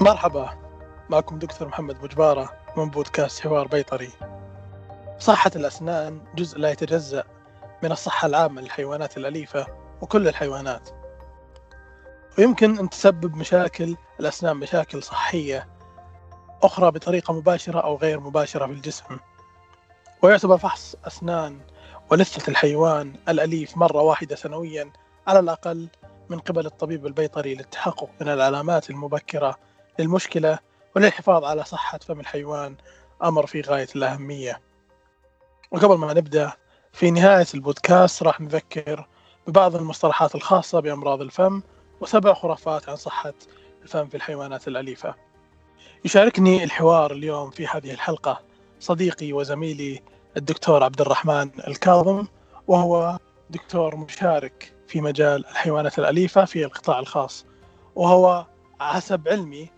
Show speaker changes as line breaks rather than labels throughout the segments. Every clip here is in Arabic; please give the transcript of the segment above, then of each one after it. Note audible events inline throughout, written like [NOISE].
مرحبا معكم دكتور محمد مجبارة من بودكاست حوار بيطري. صحة الأسنان جزء لا يتجزأ من الصحة العامة للحيوانات الأليفة وكل الحيوانات. ويمكن أن تسبب مشاكل الأسنان مشاكل صحية أخرى بطريقة مباشرة أو غير مباشرة في الجسم. ويعتبر فحص أسنان ولثة الحيوان الأليف مرة واحدة سنويا على الأقل من قبل الطبيب البيطري للتحقق من العلامات المبكرة للمشكلة وللحفاظ على صحة فم الحيوان أمر في غاية الأهمية. وقبل ما نبدأ في نهاية البودكاست راح نذكر ببعض المصطلحات الخاصة بأمراض الفم وسبع خرافات عن صحة الفم في الحيوانات الأليفة. يشاركني الحوار اليوم في هذه الحلقة صديقي وزميلي الدكتور عبد الرحمن الكاظم وهو دكتور مشارك في مجال الحيوانات الأليفة في القطاع الخاص وهو حسب علمي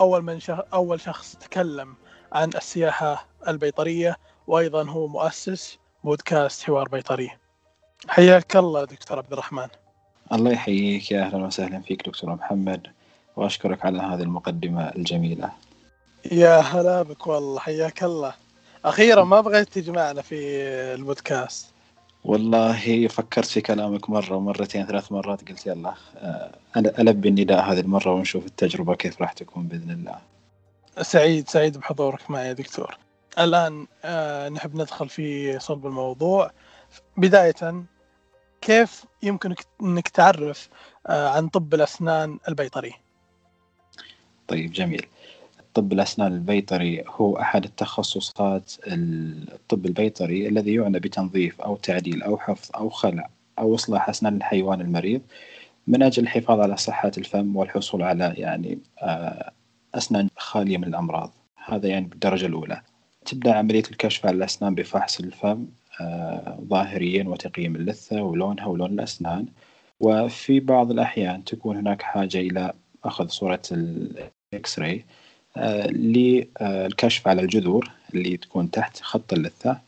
أول من شخ... أول شخص تكلم عن السياحة البيطرية وأيضا هو مؤسس بودكاست حوار بيطري. حياك الله دكتور عبد الرحمن.
الله يحييك. يا أهلا وسهلا فيك دكتور محمد وأشكرك على هذه المقدمة الجميلة.
يا هلا بك والله حياك الله. أخيرا ما بغيت تجمعنا في البودكاست.
والله فكرت في كلامك مرة ومرتين ثلاث مرات قلت يلا آه، ألبي النداء هذه المرة ونشوف التجربة كيف راح تكون بإذن الله.
سعيد سعيد بحضورك معي يا دكتور. الآن آه، نحب ندخل في صلب الموضوع. بداية كيف يمكنك أنك تعرف آه، عن طب الأسنان البيطري؟
طيب جميل. طب الأسنان البيطري هو أحد التخصصات الطب البيطري الذي يعنى بتنظيف أو تعديل أو حفظ أو خلع أو إصلاح أسنان الحيوان المريض من أجل الحفاظ على صحة الفم والحصول على يعني آه، أسنان خالية من الأمراض. هذا يعني بالدرجة الأولى. تبدأ عملية الكشف على الأسنان بفحص الفم آه، ظاهريا وتقييم اللثة ولونها ولون الأسنان. وفي بعض الأحيان تكون هناك حاجة إلى أخذ صورة الإكس راي للكشف على الجذور اللي تكون تحت خط اللثة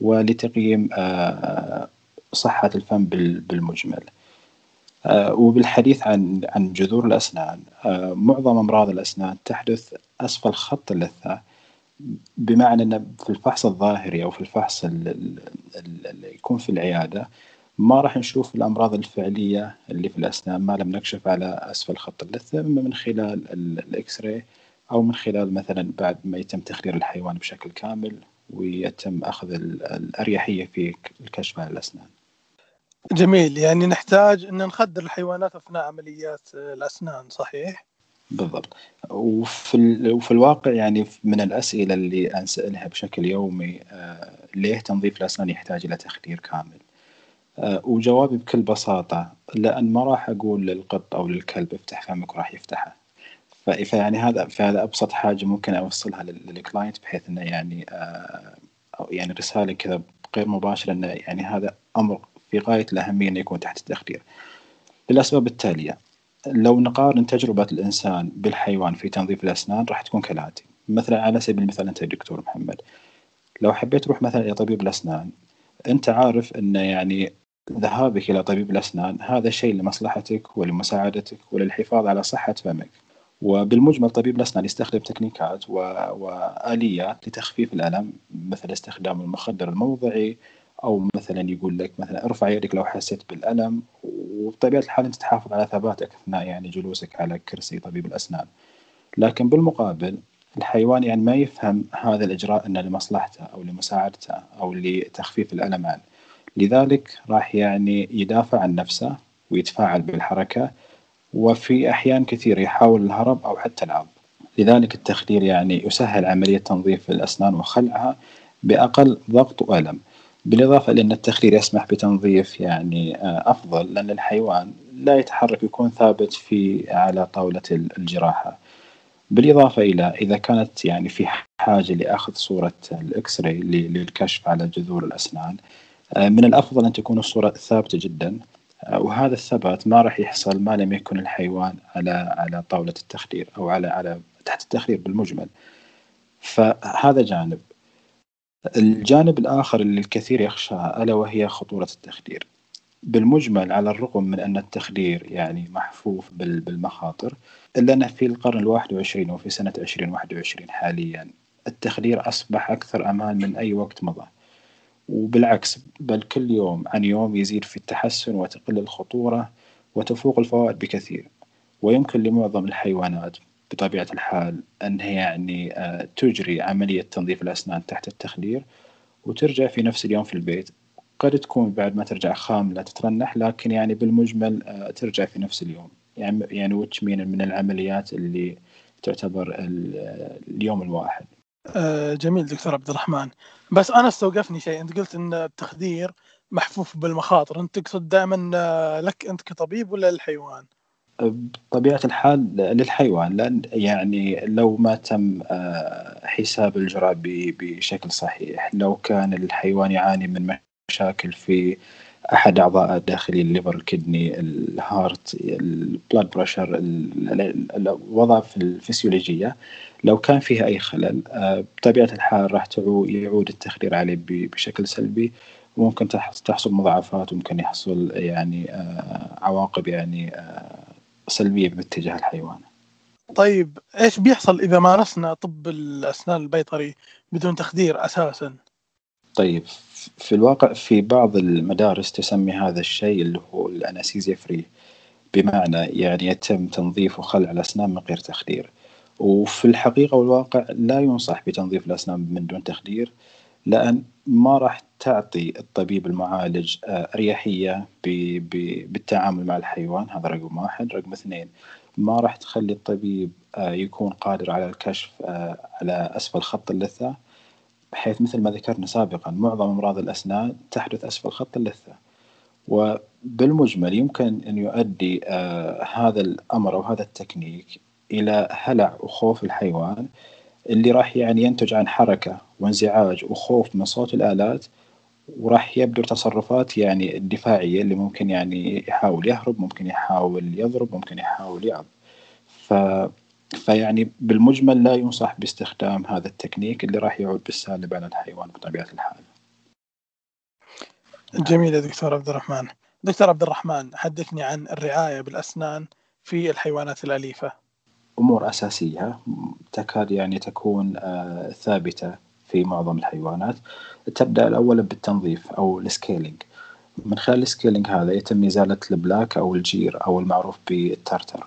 ولتقييم آه، صحة الفم بالمجمل. آه، وبالحديث عن عن جذور الأسنان آه، معظم أمراض الأسنان تحدث أسفل خط اللثة بمعنى أن في الفحص الظاهري أو في الفحص اللي يكون في العيادة ما راح نشوف الأمراض الفعلية اللي في الأسنان ما لم نكشف على أسفل خط اللثة إما من خلال الإكس راي أو من خلال مثلا بعد ما يتم تخدير الحيوان بشكل كامل ويتم أخذ الأريحية في الكشف على الأسنان.
جميل. يعني نحتاج أن نخدر الحيوانات أثناء عمليات الأسنان صحيح؟
بالضبط. وفي, وفي الواقع يعني من الأسئلة اللي أنسألها بشكل يومي آه ليه تنظيف الأسنان يحتاج إلى تخدير كامل؟ آه وجوابي بكل بساطة لأن ما راح أقول للقط أو للكلب افتح فمك وراح يفتحه. فيعني هذا فهذا أبسط حاجة ممكن أوصلها للكلاينت بحيث إنه يعني آه يعني رسالة كذا غير مباشرة إنه يعني هذا أمر في غاية الأهمية إنه يكون تحت التخدير. للأسباب التالية لو نقارن تجربة الإنسان بالحيوان في تنظيف الأسنان راح تكون كالآتي مثلا على سبيل المثال أنت دكتور محمد لو حبيت تروح مثلا إلى طبيب الأسنان أنت عارف إنه يعني ذهابك إلى طبيب الأسنان هذا شيء لمصلحتك ولمساعدتك وللحفاظ على صحة فمك وبالمجمل طبيب الأسنان يستخدم تكنيكات وآليات لتخفيف الألم مثل استخدام المخدر الموضعي أو مثلا يقول لك مثلا ارفع يدك لو حسيت بالألم وبطبيعة الحال أنت تحافظ على ثباتك أثناء يعني جلوسك على كرسي طبيب الأسنان. لكن بالمقابل الحيوان يعني ما يفهم هذا الإجراء أنه لمصلحته أو لمساعدته أو لتخفيف الألم عنه. لذلك راح يعني يدافع عن نفسه ويتفاعل بالحركة وفي أحيان كثير يحاول الهرب أو حتى العض لذلك التخدير يعني يسهل عملية تنظيف الأسنان وخلعها بأقل ضغط وألم. بالإضافة لأن التخدير يسمح بتنظيف يعني آه، أفضل لأن الحيوان لا يتحرك يكون ثابت في على طاولة الجراحة. بالإضافة إلى إذا كانت يعني في حاجة لأخذ صورة الإكس راي للكشف على جذور الأسنان آه، من الأفضل أن تكون الصورة ثابتة جدا. وهذا الثبات ما راح يحصل ما لم يكن الحيوان على على طاولة التخدير أو على على تحت التخدير بالمجمل. فهذا جانب. الجانب الآخر اللي الكثير يخشاه ألا وهي خطورة التخدير. بالمجمل على الرغم من أن التخدير يعني محفوف بالمخاطر إلا أنه في القرن الواحد وعشرين وفي سنة عشرين واحد وعشرين حاليا التخدير أصبح أكثر أمان من أي وقت مضى. وبالعكس بل كل يوم عن يوم يزيد في التحسن وتقل الخطورة وتفوق الفوائد بكثير. ويمكن لمعظم الحيوانات بطبيعة الحال أنها يعني آه، تجري عملية تنظيف الأسنان تحت التخدير وترجع في نفس اليوم في البيت. قد تكون بعد ما ترجع خاملة تترنح لكن يعني بالمجمل آه، ترجع في نفس اليوم. يعني يعني وتش من العمليات اللي تعتبر اليوم الواحد.
آه، جميل دكتور عبد الرحمن. بس أنا استوقفني شيء. أنت قلت إن التخدير محفوف بالمخاطر. أنت تقصد دائما آه، لك أنت كطبيب ولا للحيوان؟
بطبيعة الحال للحيوان. لأن يعني لو ما تم آه، حساب الجرعة بشكل صحيح لو كان الحيوان يعاني من مشاكل في أحد أعضاء الداخلي الليفر الكدني الهارت البلاد بريشر الوضع في الفسيولوجية لو كان فيها أي خلل آه، بطبيعه الحال راح يعود التخدير عليه بشكل سلبي وممكن تحصل مضاعفات وممكن يحصل يعني آه، عواقب يعني آه، سلبية باتجاه الحيوان.
طيب إيش بيحصل إذا مارسنا طب الأسنان البيطري بدون تخدير أساسا؟
طيب في الواقع في بعض المدارس تسمي هذا الشيء اللي هو الأنستيزيا فري بمعنى يعني يتم تنظيف وخلع الأسنان من غير تخدير وفي الحقيقة والواقع لا ينصح بتنظيف الأسنان من دون تخدير لأن ما راح تعطي الطبيب المعالج آه، أريحية بالتعامل مع الحيوان. هذا رقم واحد. رقم اثنين ما راح تخلي الطبيب آه، يكون قادر على الكشف آه، على أسفل خط اللثة بحيث مثل ما ذكرنا سابقا معظم أمراض الأسنان تحدث أسفل خط اللثة. وبالمجمل يمكن أن يؤدي هذا الأمر أو هذا التكنيك إلى هلع وخوف الحيوان اللي راح يعني ينتج عن حركة وانزعاج وخوف من صوت الآلات وراح يبدو تصرفات يعني الدفاعية اللي ممكن يعني يحاول يهرب ممكن يحاول يضرب ممكن يحاول يعض ف فيعني بالمجمل لا ينصح باستخدام هذا التكنيك اللي راح يعود بالسالب على الحيوان بطبيعة الحال.
جميل يا دكتور عبد الرحمن. دكتور عبد الرحمن حدثني عن الرعاية بالأسنان في الحيوانات الأليفة.
أمور أساسية تكاد يعني تكون آه ثابتة في معظم الحيوانات. تبدأ الأول بالتنظيف أو ال scaling. من خلال ال scaling هذا يتم إزالة ال plaque أو الجير أو المعروف بال tartar.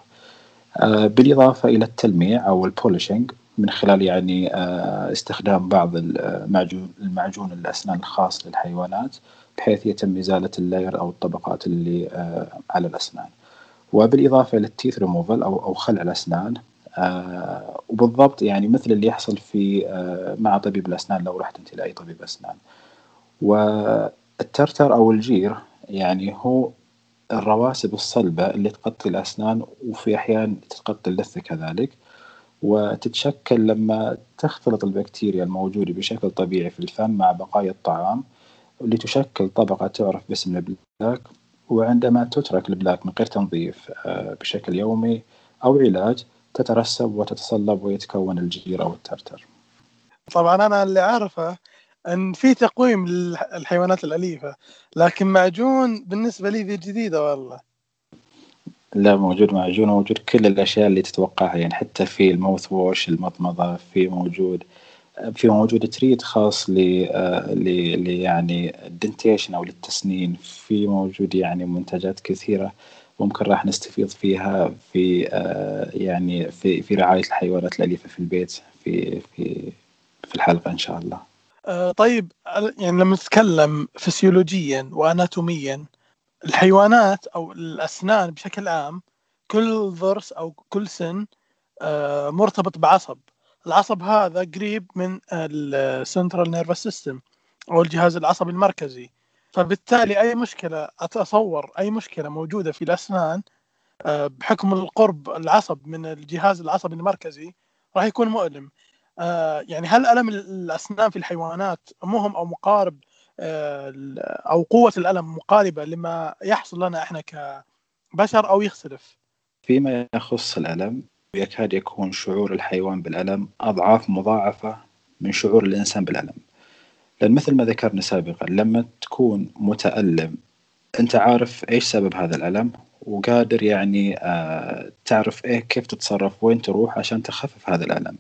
آه، بالإضافة إلى التلميع أو ال polishing من خلال يعني آه، استخدام بعض المعجون المعجون الأسنان الخاص للحيوانات بحيث يتم إزالة ال layer أو الطبقات اللي على الأسنان وبالإضافة إلى التيث ريموفل أو أو خلع الأسنان وبالضبط يعني مثل اللي يحصل في مع طبيب الأسنان لو رحت أنت لأي طبيب أسنان. وال tartar أو الجير يعني هو الرواسب الصلبة اللي تغطي الأسنان وفي أحيان تغطي اللثة كذلك. وتتشكل لما تختلط البكتيريا الموجودة بشكل طبيعي في الفم مع بقايا الطعام اللي تشكل طبقة تعرف باسم ال plaque. وعندما تترك ال plaque من غير تنظيف آه، بشكل يومي أو علاج تترسب وتتصلب ويتكون الجير أو ال tartar.
طبعا أنا اللي أعرفه أن في تقويم للحيوانات الأليفة لكن معجون بالنسبة لي ذي جديدة والله.
لا موجود معجون موجود كل الأشياء اللي تتوقعها يعني حتى في الموث ووش المضمضة في موجود في موجود تريد خاص ل يعني الدنتيشن أو للتسنين في موجود يعني منتجات كثيرة ممكن راح نستفيض فيها في يعني في في رعاية الحيوانات الأليفة في البيت في في في الحلقة إن شاء الله.
آه، طيب يعني لما نتكلم فسيولوجيا واناتوميا الحيوانات أو الأسنان بشكل عام كل ضرس أو كل سن آه، مرتبط بعصب العصب هذا قريب من ال central nervous system أو الجهاز العصبي المركزي. فبالتالي أي مشكلة أتصور أي مشكلة موجودة في الأسنان آه، بحكم القرب العصب من الجهاز العصبي المركزي راح يكون مؤلم. آه، يعني هل ألم الأسنان في الحيوانات مهم أو مقارب؟ آه، أو قوة الألم مقاربة لما يحصل لنا إحنا كبشر أو يختلف؟
فيما يخص الألم يكاد يكون شعور الحيوان بالألم أضعاف مضاعفة من شعور الإنسان بالألم. لأن مثل ما ذكرنا سابقا لما تكون متألم أنت عارف إيش سبب هذا الألم؟ وقادر يعني آه تعرف إيه كيف تتصرف وين تروح عشان تخفف هذا الألم.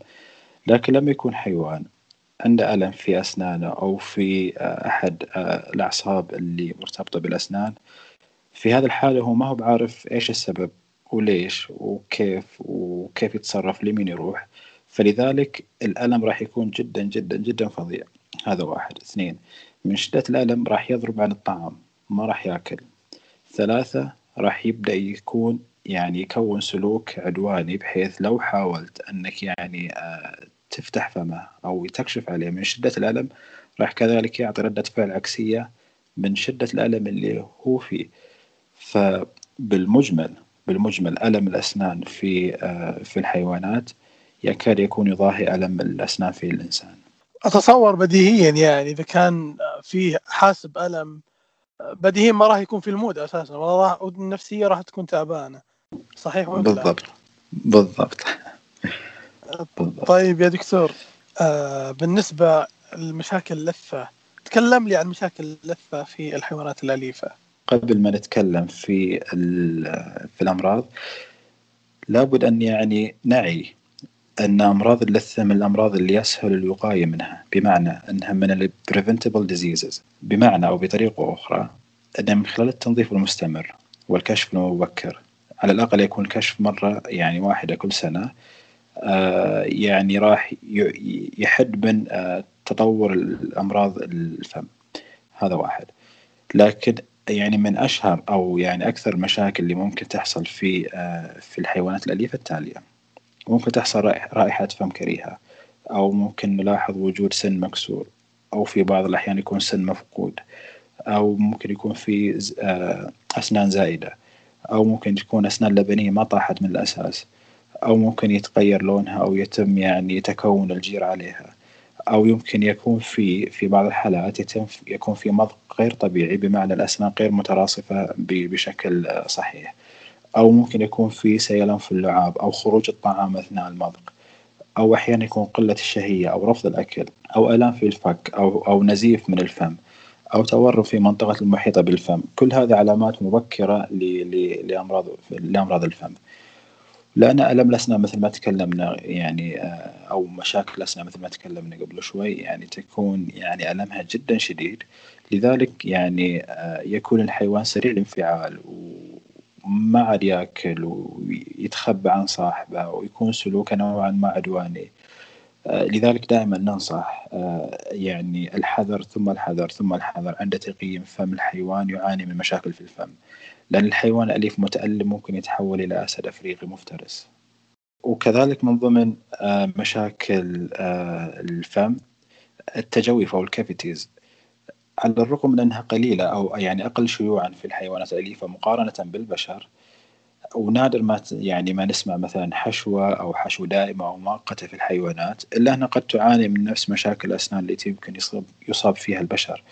لكن لما يكون حيوان عنده ألم في أسنانه أو في آه، أحد آه، الأعصاب اللي مرتبطة بالأسنان في هذه الحالة هو ما هو بعارف إيش السبب. وليش وكيف وكيف يتصرف لمين يروح. فلذلك الألم راح يكون جدا جدا جدا فظيع. هذا واحد. اثنين من شدة الألم راح يضرب عن الطعام ما راح يأكل. ثلاثة راح يبدأ يكون يعني يكون سلوك عدواني بحيث لو حاولت أنك يعني آه، تفتح فمه أو تكشف عليه من شدة الألم راح كذلك يعطي ردة فعل عكسية من شدة الألم اللي هو فيه. فبالمجمل بالمجمل ألم الأسنان في آه، في الحيوانات يكاد يكون يضاهي ألم الأسنان في الإنسان.
أتصور بديهيا يعني إذا كان فيه حاسب ألم بديهيا ما راح يكون في المود أساسا والنفسية راح تكون تعبانة. صحيح
ولا بالضبط. بالضبط.
طيب يا دكتور آه بالنسبة لمشاكل اللثة تكلم لي عن مشاكل اللثة في الحيوانات الأليفة.
قبل ما نتكلم في في الأمراض لابد أن يعني نعي أن أمراض اللثة من الأمراض اللي يسهل الوقاية منها بمعنى أنها من ال preventable diseases بمعنى أو بطريقة أخرى أن من خلال التنظيف المستمر والكشف المبكر على الأقل يكون الكشف مرة يعني واحدة كل سنة آه، يعني راح يحد من آه، تطور الأمراض الفم. هذا واحد. لكن يعني من أشهر أو يعني أكثر المشاكل اللي ممكن تحصل في آه، في الحيوانات الأليفة التالية. ممكن تحصل رائحة فم كريهة أو ممكن نلاحظ وجود سن مكسور أو في بعض الأحيان يكون سن مفقود أو ممكن يكون في أسنان زائدة أو ممكن تكون أسنان لبنية ما طاحت من الأساس أو ممكن يتغير لونها أو يتم يعني تكون الجير عليها. أو يمكن يكون في في بعض الحالات يتم يكون في مضغ غير طبيعي بمعنى الأسنان غير متراصفة بشكل صحيح. أو ممكن يكون في سيلان في اللعاب أو خروج الطعام أثناء المضغ. أو أحيانا يكون قلة الشهية أو رفض الأكل أو آلام في الفك أو أو نزيف من الفم أو تورم في منطقة المحيطة بالفم. كل هذه علامات مبكرة لأمراض لأمراض الفم. لأن ألم الأسنان مثل ما تكلمنا يعني آه، أو مشاكل الأسنان مثل ما تكلمنا قبل شوي يعني تكون يعني ألمها جدا شديد. لذلك يعني آه، يكون الحيوان سريع الانفعال وما عاد يأكل ويتخبى عن صاحبه ويكون سلوكه نوعا ما عدواني. آه، لذلك دائما ننصح يعني الحذر ثم الحذر ثم الحذر عند تقييم فم الحيوان يعاني من مشاكل في الفم. لأن الحيوان الأليف متألم ممكن يتحول إلى أسد أفريقي مفترس. وكذلك من ضمن آه، مشاكل آه، الفم التجويف أو الكافيتيز على الرغم من أنها قليلة أو يعني أقل شيوعا في الحيوانات الأليفة مقارنة بالبشر ونادر ما يعني ما نسمع مثلا حشوة أو حشو دائمة أو مؤقتة في الحيوانات إلا أنها قد تعاني من نفس مشاكل الأسنان التي يمكن يصاب يصاب فيها البشر.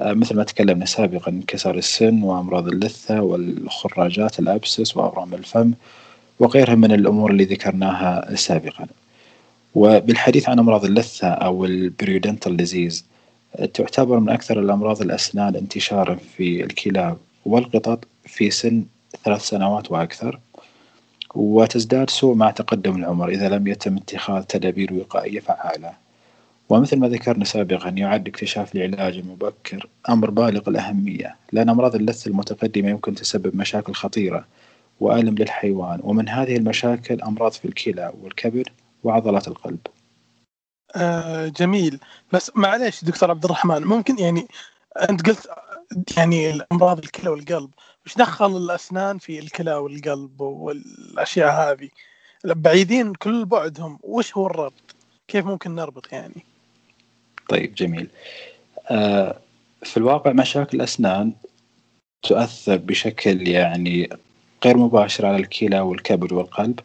مثل ما تكلمنا سابقا انكسار السن وأمراض اللثة والخراجات ال abscess وأورام الفم وغيرها من الأمور اللي ذكرناها سابقا. وبالحديث عن أمراض اللثة أو ال periodontal disease تعتبر من أكثر الأمراض الأسنان انتشارا في الكلاب والقطط في سن ثلاث سنوات وأكثر وتزداد سوء مع تقدم العمر إذا لم يتم اتخاذ تدابير وقائية فعالة. ومثل ما ذكرنا سابقا يعد اكتشاف العلاج المبكر أمر بالغ الأهمية. لأن أمراض اللثة المتقدمة يمكن تسبب مشاكل خطيرة وألم للحيوان. ومن هذه المشاكل أمراض في الكلى والكبد وعضلات القلب.
آه جميل. بس معلش دكتور عبد الرحمن ممكن يعني أنت قلت يعني الأمراض الكلى والقلب وش دخل الأسنان في الكلى والقلب والأشياء هذه؟ بعيدين كل بعدهم وش هو الربط؟ كيف ممكن نربط يعني؟
طيب جميل. آه، في الواقع مشاكل الأسنان تؤثر بشكل يعني غير مباشر على الكلى والكبد والقلب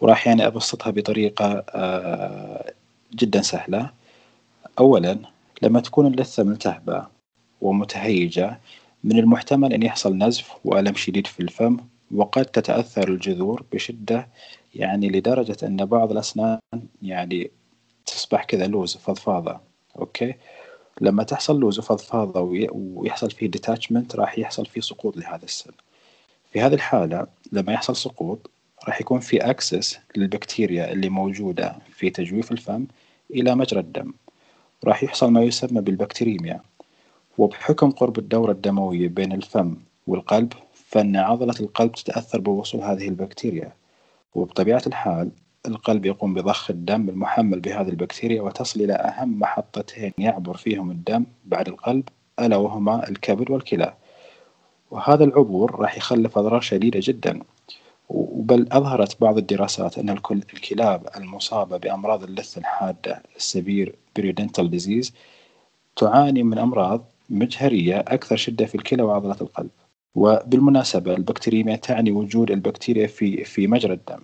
وراح يعني أبسطها بطريقة آه، جدا سهلة. أولا لما تكون اللثة ملتهبة ومتهيجة من المحتمل أن يحصل نزف وألم شديد في الفم وقد تتأثر الجذور بشدة يعني لدرجة أن بعض الأسنان يعني تصبح كذا loose فضفاضة. okay. لما تحصل له فضفاضة ويحصل فيه detachment راح يحصل فيه سقوط لهذا السن في هذه الحالة لما يحصل سقوط راح يكون في access للبكتيريا اللي موجودة في تجويف الفم إلى مجرى الدم. راح يحصل ما يسمى بال bacteremia. وبحكم قرب الدورة الدموية بين الفم والقلب فإن عضلة القلب تتأثر بوصول هذه البكتيريا. وبطبيعة الحال القلب يقوم بضخ الدم المحمل بهذه البكتيريا وتصل إلى أهم محطتين يعبر فيهم الدم بعد القلب ألا وهما الكبد والكلى. وهذا العبور راح يخلف أضرار شديدة جدا. بل أظهرت بعض الدراسات أن الكلاب المصابة بأمراض اللثة الحادة ال severe periodontal disease تعاني من أمراض مجهرية أكثر شدة في الكلى وعضلة القلب. وبالمناسبة ال bacteremia تعني وجود البكتيريا في في مجرى الدم.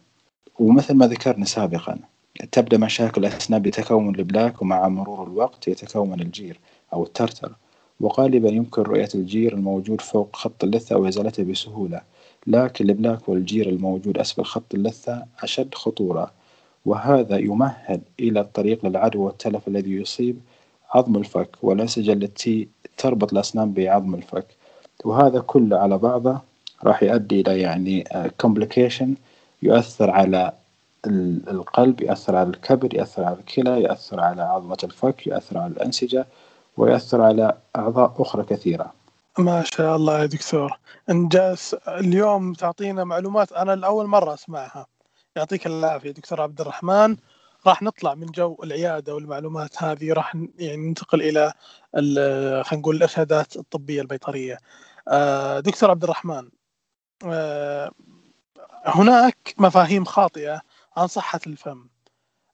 ومثل ما ذكرنا سابقا تبدأ مشاكل الأسنان بتكون ال plaque ومع مرور الوقت يتكون الجير أو ال tartar. وغالبا يمكن رؤية الجير الموجود فوق خط اللثة أو إزالته بسهولة لكن ال plaque والجير الموجود أسفل خط اللثة أشد خطورة. وهذا يمهد إلى الطريق للعدوى والتلف الذي يصيب عظم الفك والأنسجة التي تربط الأسنان بعظم الفك. وهذا كله على بعضه راح يؤدي إلى يعني complication يؤثر على القلب يؤثر على الكبد يؤثر على الكلى يؤثر على عظمة الفك يؤثر على الأنسجة ويؤثر على أعضاء أخرى كثيرة.
ما شاء الله يا دكتور. انجاز اليوم تعطينا معلومات أنا لأول مرة أسمعها. يعطيك العافية دكتور عبد الرحمن. راح نطلع من جو العيادة والمعلومات هذه راح يعني ننتقل إلى خلينا نقول الإرشادات الطبية البيطرية. آه، دكتور عبد الرحمن آه، هناك مفاهيم خاطئة عن صحة الفم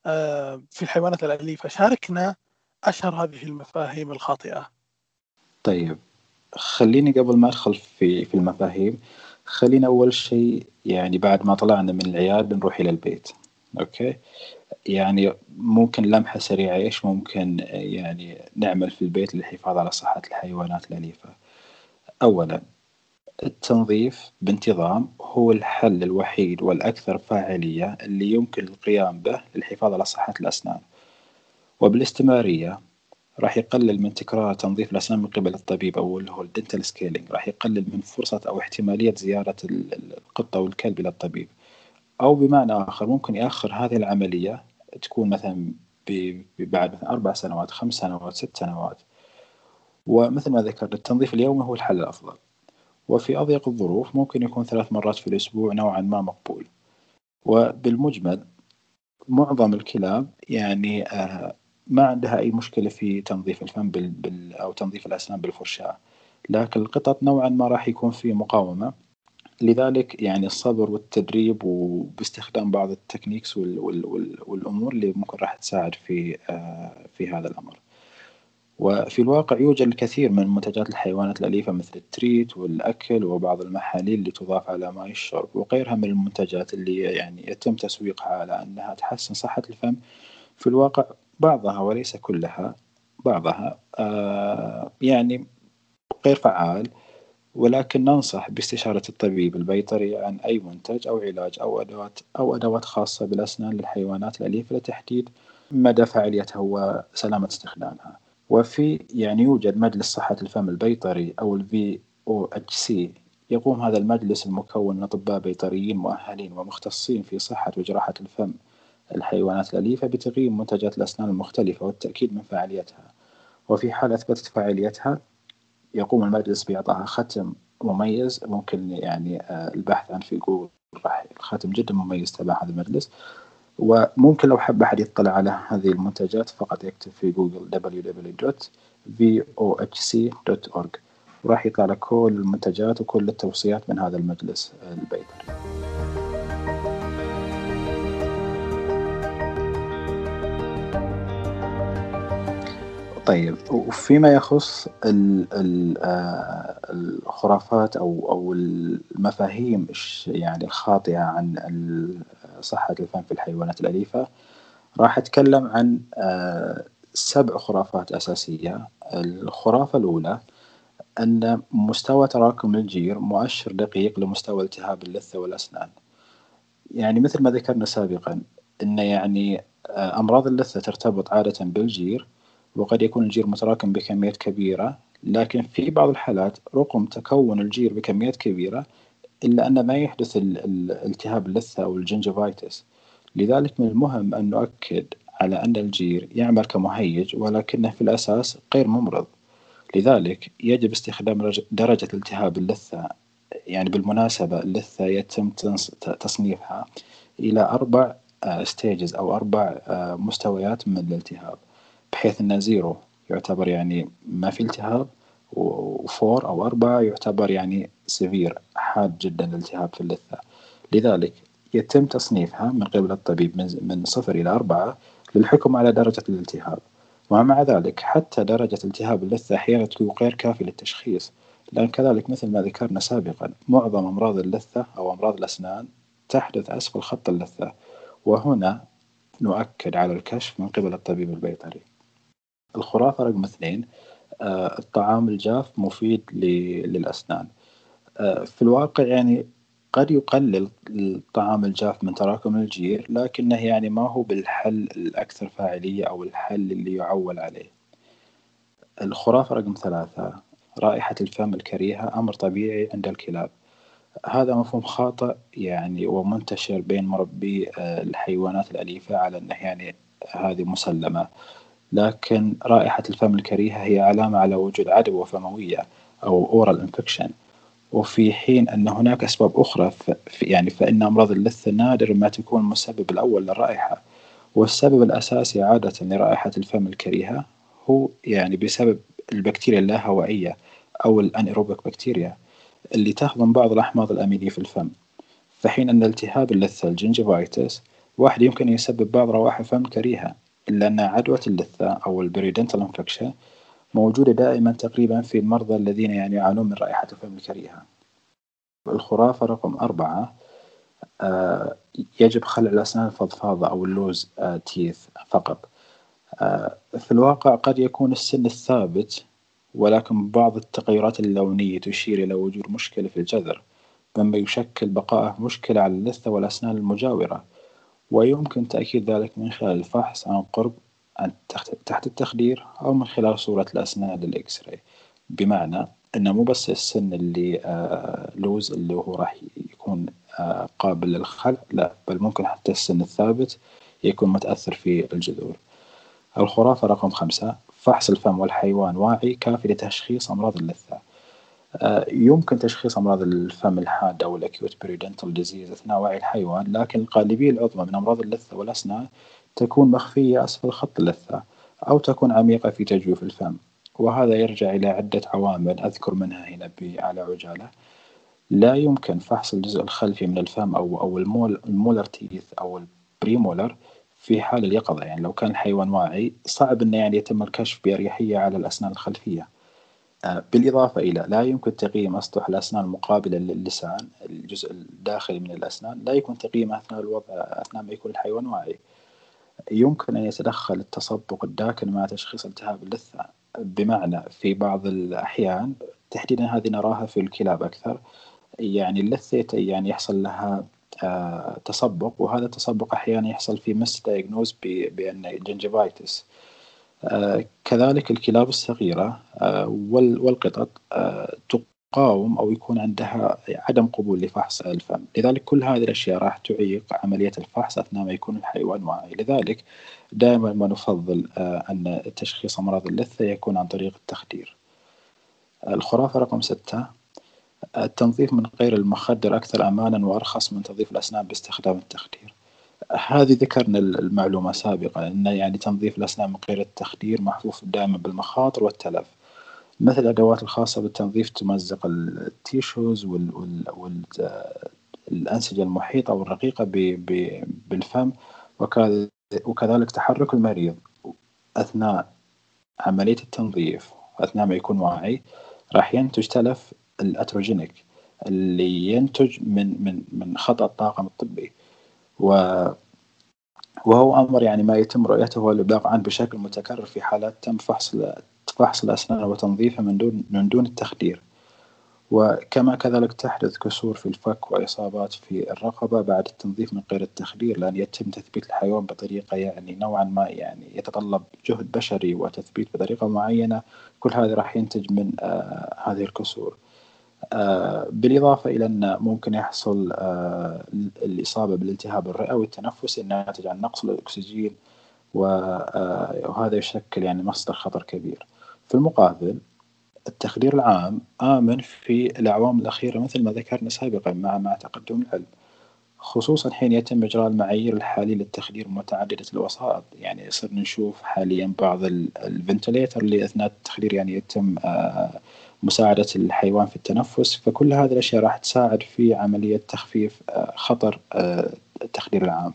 آه، في الحيوانات الأليفة. شاركنا أشهر هذه المفاهيم الخاطئة.
طيب خليني قبل ما أدخل في في المفاهيم خلينا أول شيء يعني بعد ما طلعنا من العيادة نروح إلى البيت. أوكي؟ يعني ممكن لمحة سريعة إيش ممكن يعني نعمل في البيت للحفاظ على صحة الحيوانات الأليفة؟ أولا التنظيف بانتظام هو الحل الوحيد والأكثر فاعلية اللي يمكن القيام به للحفاظ على صحة الأسنان. وبالاستمرارية راح يقلل من تكرار تنظيف الأسنان من قبل الطبيب أو اللي هو ال dental scaling. راح يقلل من فرصة أو احتمالية زيارة القطة والكلب إلى الطبيب. أو بمعنى آخر ممكن يأخر هذه العملية تكون مثلا بعد مثلا أربع سنوات خمس سنوات ست سنوات. ومثل ما ذكرت التنظيف اليومي هو الحل الأفضل. وفي أضيق الظروف ممكن يكون ثلاث مرات في الأسبوع نوعا ما مقبول. وبالمجمل معظم الكلاب يعني آه، ما عندها أي مشكلة في تنظيف الفم بال... بال... أو تنظيف الأسنان بالفرشاة. لكن القطط نوعا ما راح يكون في مقاومة. لذلك يعني الصبر والتدريب وباستخدام بعض ال techniques وال... وال... والأمور اللي ممكن راح تساعد في آه، في هذا الأمر. وفي الواقع يوجد الكثير من منتجات الحيوانات الأليفة مثل ال treats والأكل وبعض المحاليل اللي تضاف على ماء الشرب وغيرها من المنتجات اللي يعني يتم تسويقها على أنها تحسن صحة الفم في الواقع بعضها وليس كلها بعضها آه يعني غير فعال ولكن ننصح باستشارة الطبيب البيطري عن أي منتج أو علاج أو أدوات أو أدوات خاصة بالأسنان للحيوانات الأليفة لتحديد مدى فاعليتها وسلامة استخدامها. وفي يعني يوجد مجلس صحة الفم البيطري أو ال VOHC يقوم هذا المجلس المكون من أطباء بيطريين مؤهلين ومختصين في صحة وجراحة الفم الحيوانات الأليفة بتقييم منتجات الأسنان المختلفة والتأكيد من فاعليتها. وفي حال أثبتت فاعليتها يقوم المجلس بإعطائها ختم مميز ممكن يعني آه، البحث عن في جوجل راح الختم جدا مميز تبع هذا المجلس. وممكن لو حب أحد يطلع على هذه المنتجات فقط يكتب في جوجل www.vohc.org وراح يطلع لك كل المنتجات وكل التوصيات من هذا المجلس البيطري طيب وفيما يخص آه، الخرافات أو أو المفاهيم يعني الخاطئة عن صحة الفم في الحيوانات الأليفة. راح أتكلم عن آه، سبع خرافات أساسية. الخرافة الأولى أن مستوى تراكم الجير مؤشر دقيق لمستوى التهاب اللثة والأسنان. يعني مثل ما ذكرنا سابقا ان يعني آه، أمراض اللثة ترتبط عادة بالجير وقد يكون الجير متراكم بكميات كبيرة لكن في بعض الحالات رغم تكون الجير بكميات كبيرة إلا أن ما يحدث التهاب اللثة أو ال gingivitis. لذلك من المهم أن نؤكد على أن الجير يعمل كمهيج ولكنه في الأساس غير ممرض. لذلك يجب استخدام درجة التهاب اللثة يعني بالمناسبة اللثة يتم تصنيفها إلى أربع stages آه، أو أربع آه، مستويات من الالتهاب بحيث أن zero يعتبر يعني ما في التهاب و four أو أربعة يعتبر يعني severe حاد جدا الالتهاب في اللثة. لذلك يتم تصنيفها من قبل الطبيب من صفر إلى أربعة للحكم على درجة الالتهاب. ومع ذلك حتى درجة التهاب اللثة أحيانا تكون غير كافية للتشخيص. لأن كذلك مثل ما ذكرنا سابقا معظم أمراض اللثة أو أمراض الأسنان تحدث أسفل خط اللثة. وهنا نؤكد على الكشف من قبل الطبيب البيطري. الخرافة رقم اثنين الطعام الجاف مفيد للأسنان. آه، في الواقع يعني قد يقلل الطعام الجاف من تراكم الجير لكنه يعني ما هو بالحل الأكثر فاعلية أو الحل اللي يعول عليه. الخرافة رقم ثلاثة رائحة الفم الكريهة أمر طبيعي عند الكلاب. هذا مفهوم خاطئ يعني ومنتشر بين مربي آه، الحيوانات الأليفة على أنه يعني هذه مسلمة. لكن رائحة الفم الكريهة هي علامة على وجود عدوى فموية أو oral infection وفي حين أن هناك أسباب أخرى يعني فإن أمراض اللثة نادر ما تكون المسبب الأول للرائحة. والسبب الأساسي عادة لرائحة الفم الكريهة هو يعني بسبب البكتيريا اللاهوائية أو ال anaerobic bacteria اللي تهضم بعض الأحماض الأمينية في الفم. في حين أن التهاب اللثة ال gingivitis واحد يمكن يسبب بعض روائح الفم كريهة. إلا أن عدوى اللثة أو ال periodontal infection موجودة دائما تقريبا في المرضى الذين يعني يعانون من رائحة الفم الكريهة الخرافة رقم أربعة آه يجب خلع الأسنان الفضفاضة أو ال loose آه teeth فقط. آه في الواقع قد يكون السن الثابت ولكن بعض التغيرات اللونية تشير إلى وجود مشكلة في الجذر مما يشكل بقائه مشكلة على اللثة والأسنان المجاورة. ويمكن تأكيد ذلك من خلال الفحص عن قرب تحت التخدير أو من خلال صورة الأسنان لل X-ray بمعنى إنه مو بس السن اللي آه loose اللي هو راح يكون آه قابل للخلع لا بل ممكن حتى السن الثابت يكون متأثر في الجذور. الخرافة رقم خمسة فحص الفم والحيوان واعي كافي لتشخيص أمراض اللثة. يمكن تشخيص أمراض الفم الحاد أو ال acute periodontal disease أثناء وعي الحيوان لكن الغالبية العظمى من أمراض اللثة والأسنان تكون مخفية أسفل خط اللثة أو تكون عميقة في تجويف الفم وهذا يرجع إلى عدة عوامل أذكر منها هنا على عجالة. لا يمكن فحص الجزء الخلفي من الفم أو أو ال mol ال molar teeth أو ال premolar في حال اليقظة يعني لو كان الحيوان واعي صعب أنه يعني يتم الكشف بأريحية على الأسنان الخلفية. آه، بالإضافة إلى لا يمكن تقييم أسطح الأسنان المقابلة للسان الجزء الداخلي من الأسنان لا يمكن تقييمه أثناء الوضع أثناء ما يكون الحيوان واعي. يمكن أن يتدخل التصبغ الداكن مع تشخيص التهاب اللثة بمعنى في بعض الأحيان تحديدا هذه نراها في الكلاب أكثر يعني اللثة يعني يحصل لها آه، تصبغ وهذا التصبغ أحيانا يحصل في misdiagnose بأن gingivitis آه، كذلك الكلاب الصغيرة آه، والقطط تقاوم أو يكون عندها عدم قبول لفحص الفم. لذلك كل هذه الأشياء راح تعيق عملية الفحص أثناء ما يكون الحيوان واعي لذلك دائما ما نفضل أن تشخيص أمراض اللثة يكون عن طريق التخدير. الخرافة رقم ستة التنظيف من غير المخدر أكثر أمانا وأرخص من تنظيف الأسنان باستخدام التخدير. هذه ذكرنا المعلومة سابقا أن يعني تنظيف الأسنان من غير التخدير محفوف دائما بالمخاطر والتلف. مثل الأدوات الخاصة بالتنظيف تمزق التيشوز والأنسجة المحيطة والرقيقة بالفم وكذلك تحرك المريض أثناء عملية التنظيف. أثناء ما يكون واعي راح ينتج تلف الأتروجينيك اللي ينتج من من من خطأ الطاقم الطبي. و وهو أمر يعني ما يتم رؤيته والابلاغ عنه بشكل فحص تم فحص فحص الأسنان وتنظيفها من دون من دون التخدير. وكما كذلك تحدث كسور في الفك وإصابات في الرقبة بعد التنظيف من غير التخدير لأن يتم تثبيت الحيوان بطريقة يعني نوعا ما يعني يتطلب جهد بشري وتثبيت بطريقة معينة. كل هذا راح ينتج من آه هذه الكسور. آه بالإضافة إلى أن ممكن يحصل آه الإصابة بالالتهاب الرئوي التنفسي الناتج عن نقص الأكسجين آه، وهذا يشكل يعني مصدر خطر كبير. في المقابل التخدير العام آمن في الأعوام الأخيرة مثل ما ذكرنا سابقا مع مع تقدم العلم. خصوصا حين يتم إجراء المعايير الحالية للتخدير متعددة الوسائط. يعني صرنا نشوف حاليا بعض الفنتليتر اللي أثناء التخدير يعني يتم آه، مساعدة الحيوان في التنفس فكل هذه الأشياء راح تساعد في عملية تخفيف آه، خطر التخدير العام.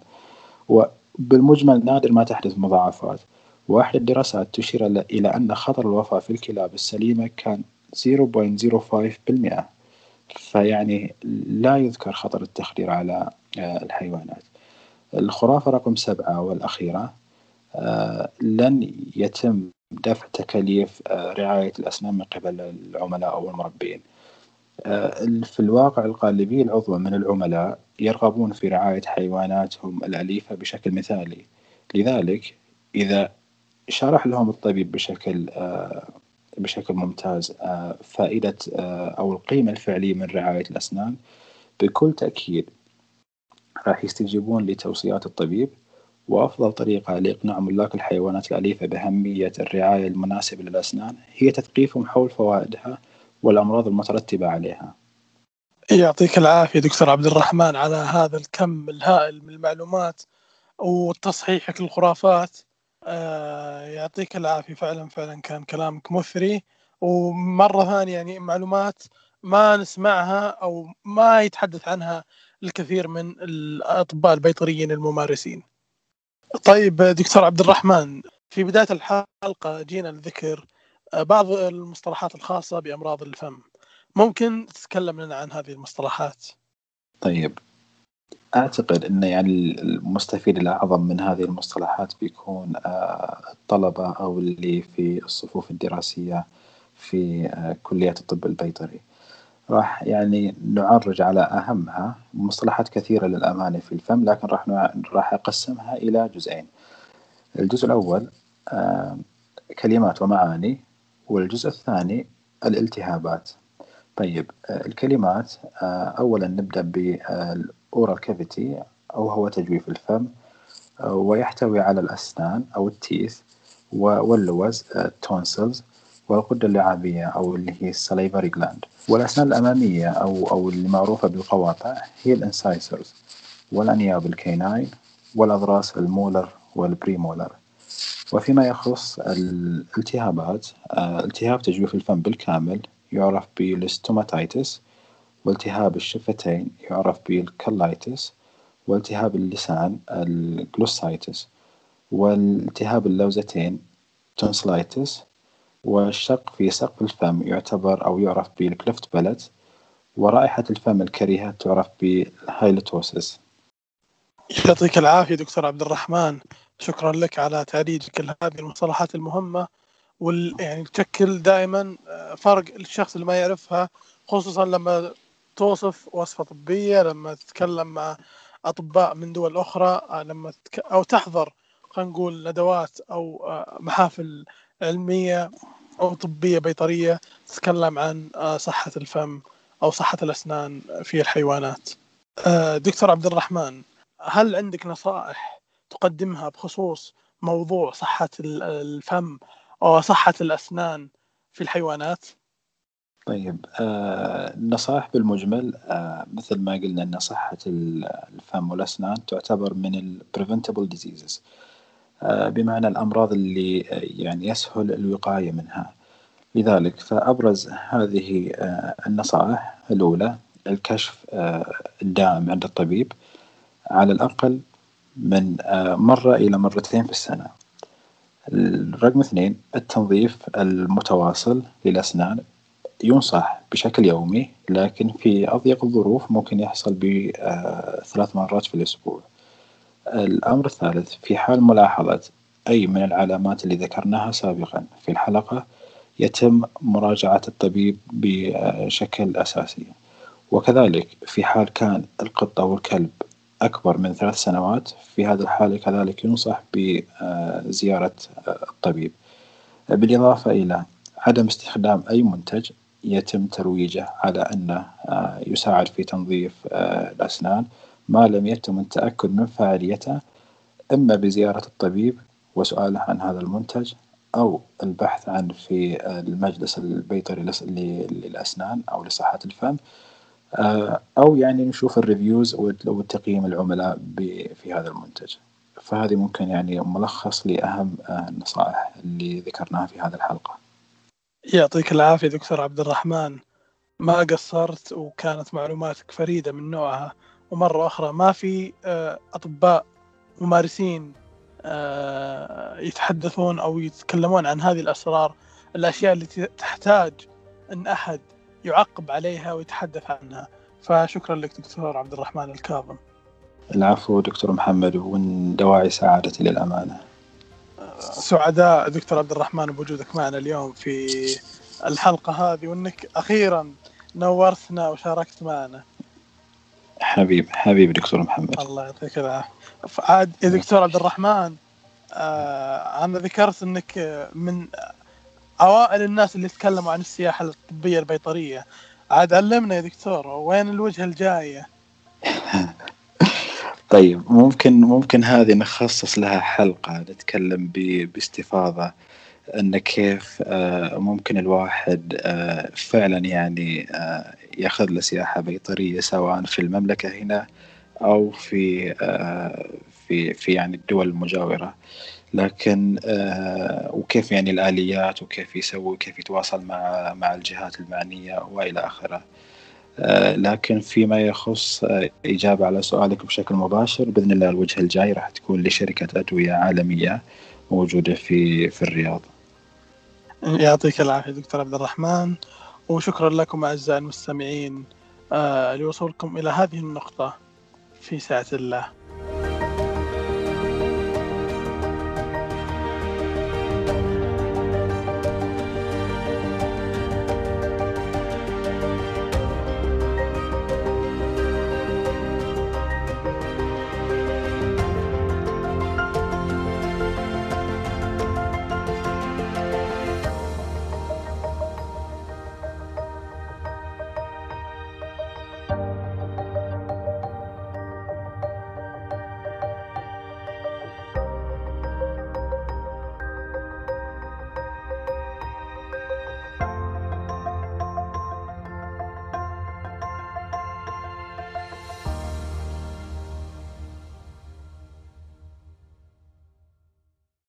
وبالمجمل نادر ما تحدث مضاعفات. واحد الدراسات تشير إلى أن خطر الوفاة في الكلاب السليمة كان 0.05% فيعني لا يذكر خطر التخدير على آه، الحيوانات. الخرافة رقم سبعة والأخيرة آه، لن يتم دفع تكاليف آه، رعاية الأسنان من قبل العملاء أو المربين. في الواقع الغالبية العظمى من العملاء يرغبون في رعاية حيواناتهم الأليفة بشكل مثالي. لذلك إذا شرح لهم الطبيب بشكل آه، بشكل ممتاز آه، فائدة آه، أو القيمة الفعلية من رعاية الأسنان بكل تأكيد راح يستجيبون لتوصيات الطبيب وأفضل طريقة لإقناع ملاك الحيوانات الأليفة بأهمية الرعاية المناسبة للأسنان هي تثقيفهم حول فوائدها والأمراض المترتبة عليها.
يعطيك العافية دكتور عبد الرحمن على هذا الكم الهائل من المعلومات وتصحيحك للخرافات آه يعطيك العافية. فعلا فعلا كان كلامك مثري. ومرة ثانية يعني معلومات ما نسمعها أو ما يتحدث عنها الكثير من الأطباء البيطريين الممارسين. طيب دكتور عبد الرحمن في بداية الحلقة جينا لذكر بعض المصطلحات الخاصة بأمراض الفم. ممكن تتكلم لنا عن هذه المصطلحات؟
طيب. أعتقد أن يعني المستفيد الأعظم من هذه المصطلحات بيكون آه، الطلبة أو اللي في الصفوف الدراسية في آه، كلية الطب البيطري. راح يعني نعرج على أهمها مصطلحات كثيرة للأمانة في الفم لكن راح راح أقسمها إلى جزئين. الجزء الأول آه، كلمات ومعاني والجزء الثاني الالتهابات. طيب الكلمات أولا نبدأ بال oral cavity أو هو تجويف الفم آه، ويحتوي على الأسنان أو ال teeth واللوز ال tonsils آه، والغدة اللعابية أو اللي هي ال salivary gland والأسنان الأمامية أو أو اللي معروفة بالقواطع هي ال incisors والأنياب ال canine والأضراس ال molar وال premolar وفيما يخص الالتهابات آه، التهاب تجويف الفم بالكامل يعرف بال stomatitis والتهاب الشفتين يعرف بال cheilitis والتهاب اللسان ال glossitis والتهاب اللوزتين tonsillitis والشق في سقف الفم يعتبر أو يعرف بال cleft palate ورائحة الفم الكريهة تعرف بالهايلوتوسيس
يعطيك العافية دكتور عبد الرحمن. شكرا لك على تعريجك لهذه المصطلحات المهمة وال يعني تشكل دائما فرق الشخص اللي ما يعرفها خصوصا لما توصف وصفة طبية لما تتكلم مع أطباء من دول أخرى آه، لما تك... أو تحضر خلينا نقول ندوات أو آه، محافل علمية أو طبية بيطرية تتكلم عن آه، صحة الفم أو صحة الأسنان في الحيوانات دكتور عبد الرحمن هل عندك نصائح تقدمها بخصوص موضوع صحة الفم أو صحة الأسنان في الحيوانات؟
طيب آه النصائح بالمجمل آه مثل ما قلنا أن صحة الفم والأسنان تعتبر من ال preventable diseases آه بمعنى الأمراض اللي يعني يسهل الوقاية منها. لذلك فأبرز هذه آه النصائح الأولى الكشف آه الدائم عند الطبيب على الأقل من آه مرة إلى مرتين في السنة. رقم اثنين التنظيف المتواصل للأسنان ينصح بشكل يومي لكن في أضيق الظروف ممكن يحصل بثلاث مرات في الأسبوع. الأمر الثالث في حال ملاحظة أي من العلامات اللي ذكرناها سابقا في الحلقة يتم مراجعة الطبيب بشكل أساسي. وكذلك في حال كان القطة والكلب أكبر من ثلاث سنوات في هذه الحالة كذلك ينصح بزيارة الطبيب. بالإضافة إلى عدم استخدام أي منتج يتم ترويجه على أنه يساعد في تنظيف الأسنان. ما لم يتم التأكد من فاعليته إما بزيارة الطبيب وسؤاله عن هذا المنتج أو البحث عنه في المجلس البيطري للأسنان أو لصحة الفم أو يعني نشوف الريفيوز وتقييم العملاء في هذا المنتج. فهذه ممكن يعني ملخص لأهم النصائح اللي ذكرناها في هذه الحلقة.
يعطيك العافية دكتور عبد الرحمن. ما قصرت وكانت معلوماتك فريدة من نوعها؟ ومرة أخرى ما في أطباء ممارسين يتحدثون أو يتكلمون عن هذه الأسرار. الأشياء التي تحتاج أن أحد يعقب عليها ويتحدث عنها. فشكرا لك دكتور عبد الرحمن الكاظم.
العفو دكتور محمد ومن دواعي سعادتي للأمانة.
سعداء دكتور عبد الرحمن بوجودك معنا اليوم في الحلقة هذه وأنك أخيرا نورتنا وشاركت معنا.
حبيب حبيب دكتور محمد.
الله يعطيك العافية. عاد يا دكتور عبد الرحمن آه أنا ذكرت أنك من أوائل الناس اللي تكلموا عن السياحة الطبية البيطرية. عاد علمنا يا دكتور وين الوجهه الجاية؟ [LAUGHS]
طيب ممكن ممكن هذه نخصص لها حلقة نتكلم باستفاضة إن كيف ممكن الواحد فعلا يعني ياخذ له سياحة بيطرية سواء في المملكة هنا أو في في في يعني الدول المجاورة لكن آه وكيف يعني الآليات وكيف يسوي وكيف يتواصل مع مع الجهات المعنية وإلى آخره. آه لكن فيما يخص آه إجابة على سؤالك بشكل مباشر بإذن الله الوجهه الجاي راح تكون لشركة أدوية عالمية موجودة في في الرياض.
يعطيك العافية دكتور عبد الرحمن وشكرا لكم أعزائي المستمعين لوصولكم إلى هذه النقطة في ساعة الله.